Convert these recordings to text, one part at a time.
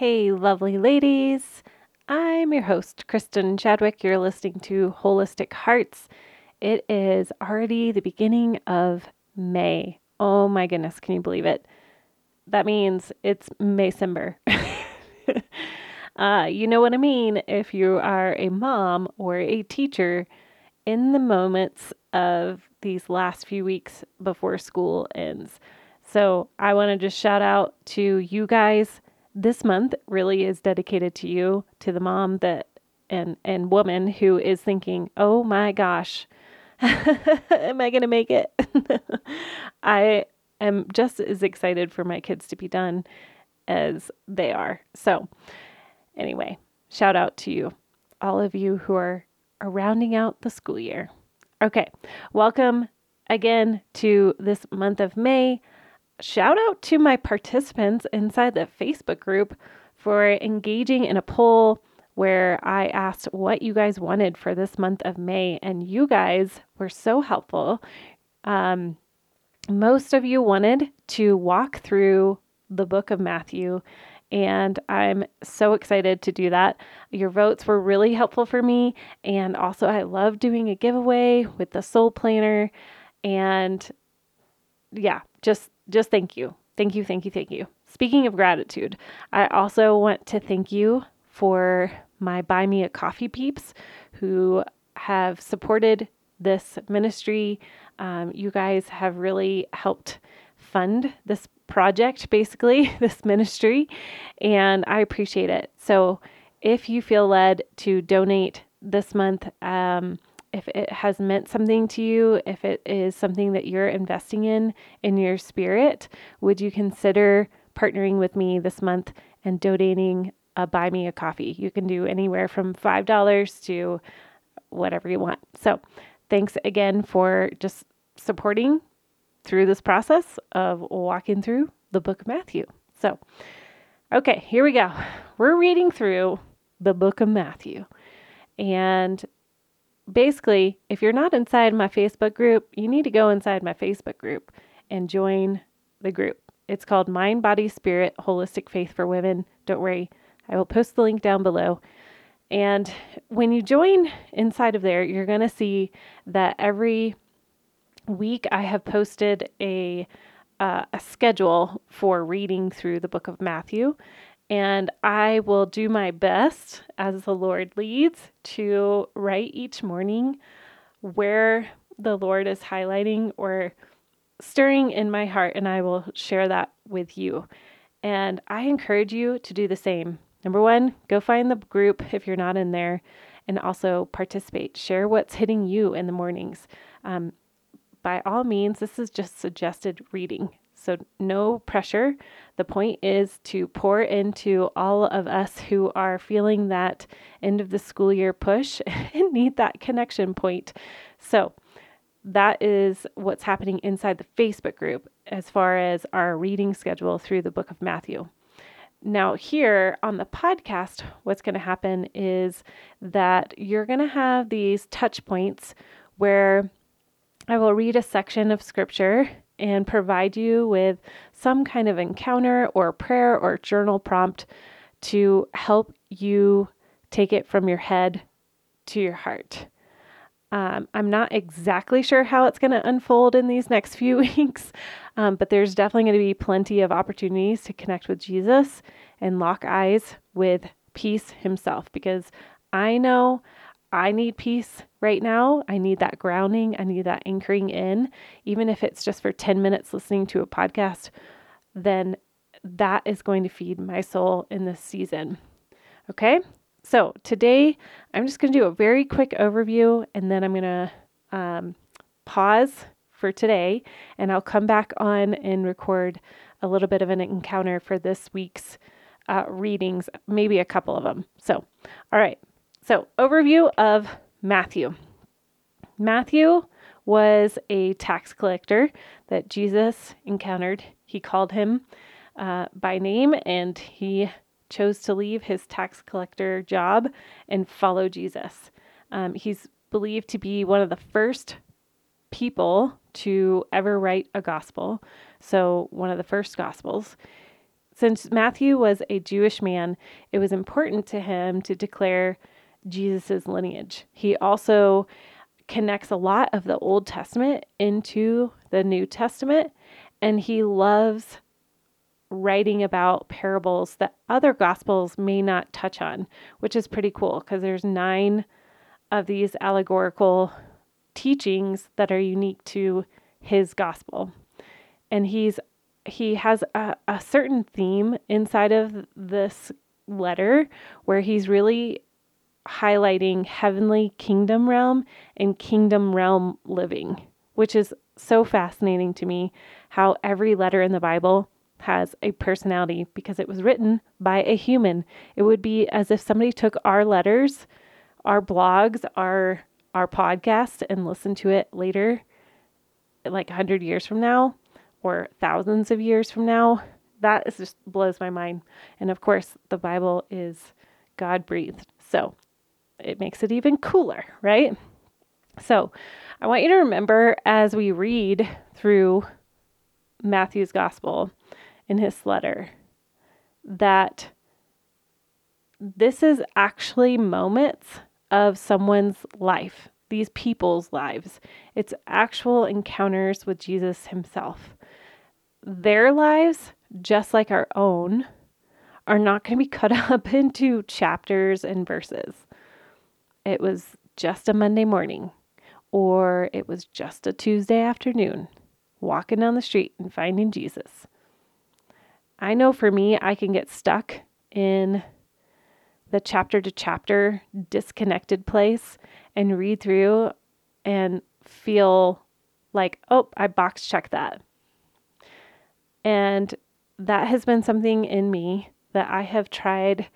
Hey, lovely ladies. I'm your host, Kristen Chadwick. You're listening to Wholistic Hearts. It is already the beginning of May. Oh my goodness, can you believe it? That means it's Maycember. uh, you know what I mean if you are a mom or a teacher in the moments of these last few weeks before school ends. So I want to just shout out to you guys. This month really is dedicated to you, to the mom that and and woman who is thinking, "Oh my gosh, am I going to make it?" I am just as excited for my kids to be done as they are. So, anyway, shout out to you, all of you who are, are rounding out the school year. Okay, welcome again to this month of May shout out to my participants inside the Facebook group for engaging in a poll where I asked what you guys wanted for this month of May, and you guys were so helpful. Um, most of you wanted to walk through the book of Matthew, and I'm so excited to do that. Your votes were really helpful for me, and also I love doing a giveaway with the Sol Planner, and yeah, just just thank you. Thank you, thank you, thank you. Speaking of gratitude, I also want to thank you for my Buy Me a Coffee peeps who have supported this ministry. Um, you guys have really helped fund this project, basically, this ministry, and I appreciate it. So if you feel led to donate this month, um, if it has meant something to you, if it is something that you're investing in in your spirit, would you consider partnering with me this month and donating a buy me a coffee? You can do anywhere from $5 to whatever you want. So, thanks again for just supporting through this process of walking through the book of Matthew. So, okay, here we go. We're reading through the book of Matthew. And basically, if you're not inside my Facebook group, you need to go inside my Facebook group and join the group. It's called Mind, Body, Spirit Holistic Faith for Women. Don't worry, I will post the link down below. And when you join inside of there, you're going to see that every week I have posted a uh, a schedule for reading through the book of Matthew. And I will do my best as the Lord leads to write each morning where the Lord is highlighting or stirring in my heart, and I will share that with you. And I encourage you to do the same. Number one, go find the group if you're not in there and also participate. Share what's hitting you in the mornings. Um, by all means, this is just suggested reading. So, no pressure. The point is to pour into all of us who are feeling that end of the school year push and need that connection point. So, that is what's happening inside the Facebook group as far as our reading schedule through the book of Matthew. Now, here on the podcast, what's going to happen is that you're going to have these touch points where I will read a section of scripture and provide you with some kind of encounter or prayer or journal prompt to help you take it from your head to your heart. Um, I'm not exactly sure how it's going to unfold in these next few weeks, um, but there's definitely going to be plenty of opportunities to connect with Jesus and lock eyes with peace himself because I know I need peace right now. I need that grounding. I need that anchoring in. Even if it's just for 10 minutes listening to a podcast, then that is going to feed my soul in this season. Okay. So today I'm just going to do a very quick overview and then I'm going to um, pause for today and I'll come back on and record a little bit of an encounter for this week's uh, readings, maybe a couple of them. So, all right. So, overview of Matthew. Matthew was a tax collector that Jesus encountered. He called him uh, by name and he chose to leave his tax collector job and follow Jesus. Um, he's believed to be one of the first people to ever write a gospel. So, one of the first gospels. Since Matthew was a Jewish man, it was important to him to declare Jesus' lineage. He also connects a lot of the Old Testament into the New Testament, and he loves writing about parables that other gospels may not touch on, which is pretty cool because there's nine of these allegorical teachings that are unique to his gospel. And he's he has a, a certain theme inside of this letter where he's really highlighting heavenly kingdom realm and kingdom realm living, which is so fascinating to me how every letter in the Bible has a personality because it was written by a human. It would be as if somebody took our letters, our blogs, our our podcast and listened to it later like 100 years from now or thousands of years from now. That is just blows my mind. And of course, the Bible is God breathed. So, it makes it even cooler, right? So, I want you to remember as we read through Matthew's gospel in his letter that this is actually moments of someone's life, these people's lives. It's actual encounters with Jesus himself. Their lives, just like our own, are not going to be cut up into chapters and verses. It was just a Monday morning, or it was just a Tuesday afternoon, walking down the street and finding Jesus. I know for me, I can get stuck in the chapter to chapter disconnected place and read through and feel like, oh, I box check that. And that has been something in me that I have tried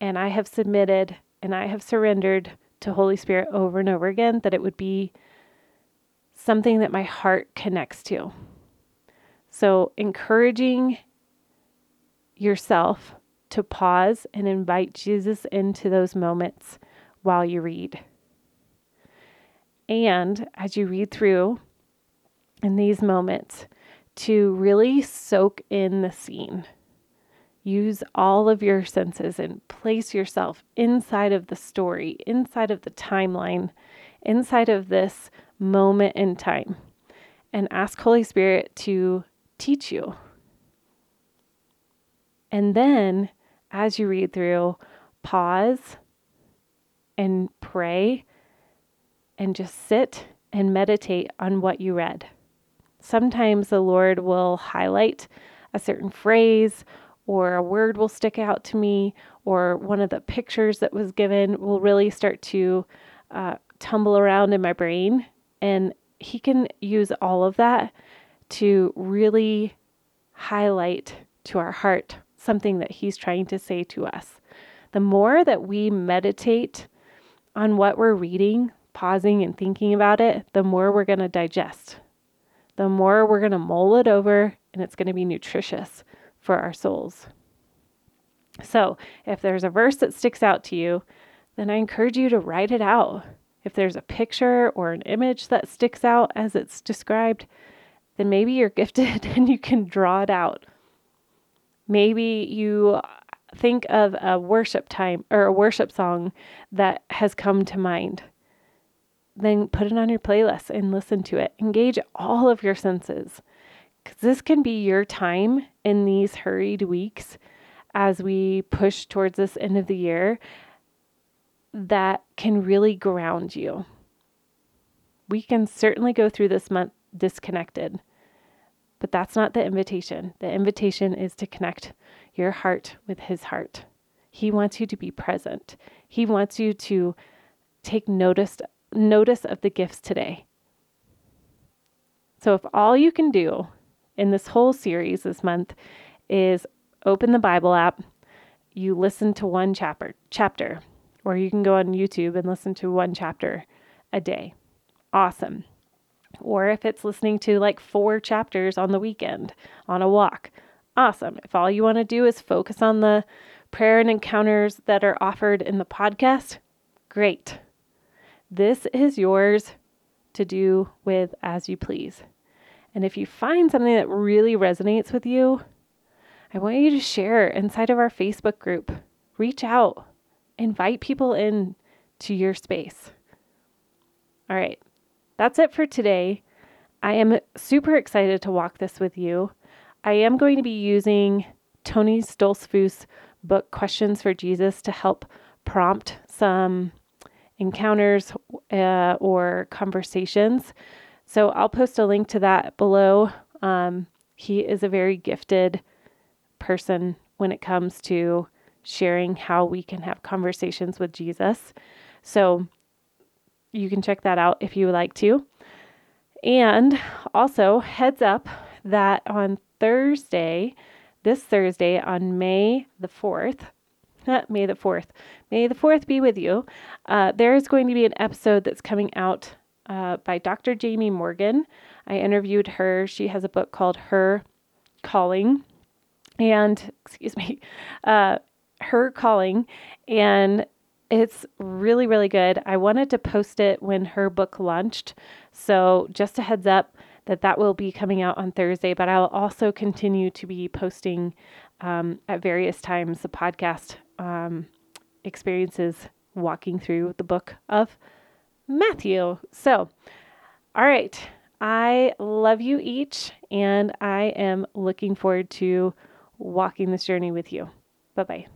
and I have submitted and I have surrendered to Holy Spirit over and over again that it would be something that my heart connects to. So, encouraging yourself to pause and invite Jesus into those moments while you read. And as you read through in these moments, to really soak in the scene. Use all of your senses and place yourself inside of the story, inside of the timeline, inside of this moment in time, and ask Holy Spirit to teach you. And then, as you read through, pause and pray and just sit and meditate on what you read. Sometimes the Lord will highlight a certain phrase or a word will stick out to me, or one of the pictures that was given will really start to uh, tumble around in my brain. And He can use all of that to really highlight to our heart something that He's trying to say to us. The more that we meditate on what we're reading, pausing and thinking about it, the more we're going to digest. The more we're going to mull it over, and it's going to be nutritious for our souls. So, if there's a verse that sticks out to you, then I encourage you to write it out. If there's a picture or an image that sticks out as it's described, then maybe you're gifted and you can draw it out. Maybe you think of a worship time or a worship song that has come to mind. Then put it on your playlist and listen to it. Engage all of your senses because this can be your time in these hurried weeks as we push towards this end of the year that can really ground you. We can certainly go through this month disconnected, but that's not the invitation. The invitation is to connect your heart with His heart. He wants you to be present. He wants you to take notice notice of the gifts today. So if all you can do in this whole series this month is open the Bible app, you listen to one chapter, chapter, or you can go on YouTube and listen to one chapter a day. Awesome. Or if it's listening to like four chapters on the weekend on a walk. Awesome. If all you want to do is focus on the prayer and encounters that are offered in the podcast, great. This is yours to do with as you please. And if you find something that really resonates with you, I want you to share inside of our Facebook group. Reach out, invite people in to your space. All right, that's it for today. I am super excited to walk this with you. I am going to be using Tony Stoltzfus' book, Questions for Jesus, to help prompt some encounters uh, or conversations. So I'll post a link to that below. Um, he is a very gifted person when it comes to sharing how we can have conversations with Jesus. So you can check that out if you would like to. And also, heads up that on Thursday, this Thursday, on May the 4th, May the 4th, May the 4th be with you, uh, there is going to be an episode that's coming out uh, by Dr. Jamie Morgan. I interviewed her. She has a book called Her Calling, and excuse me, uh, Her Calling, and it's really, really good. I wanted to post it when her book launched. So, just a heads up that that will be coming out on Thursday, but I'll also continue to be posting um, at various times the podcast um, experiences walking through the book of Matthew. So, all right. I love you each, and I am looking forward to walking this journey with you. Bye bye.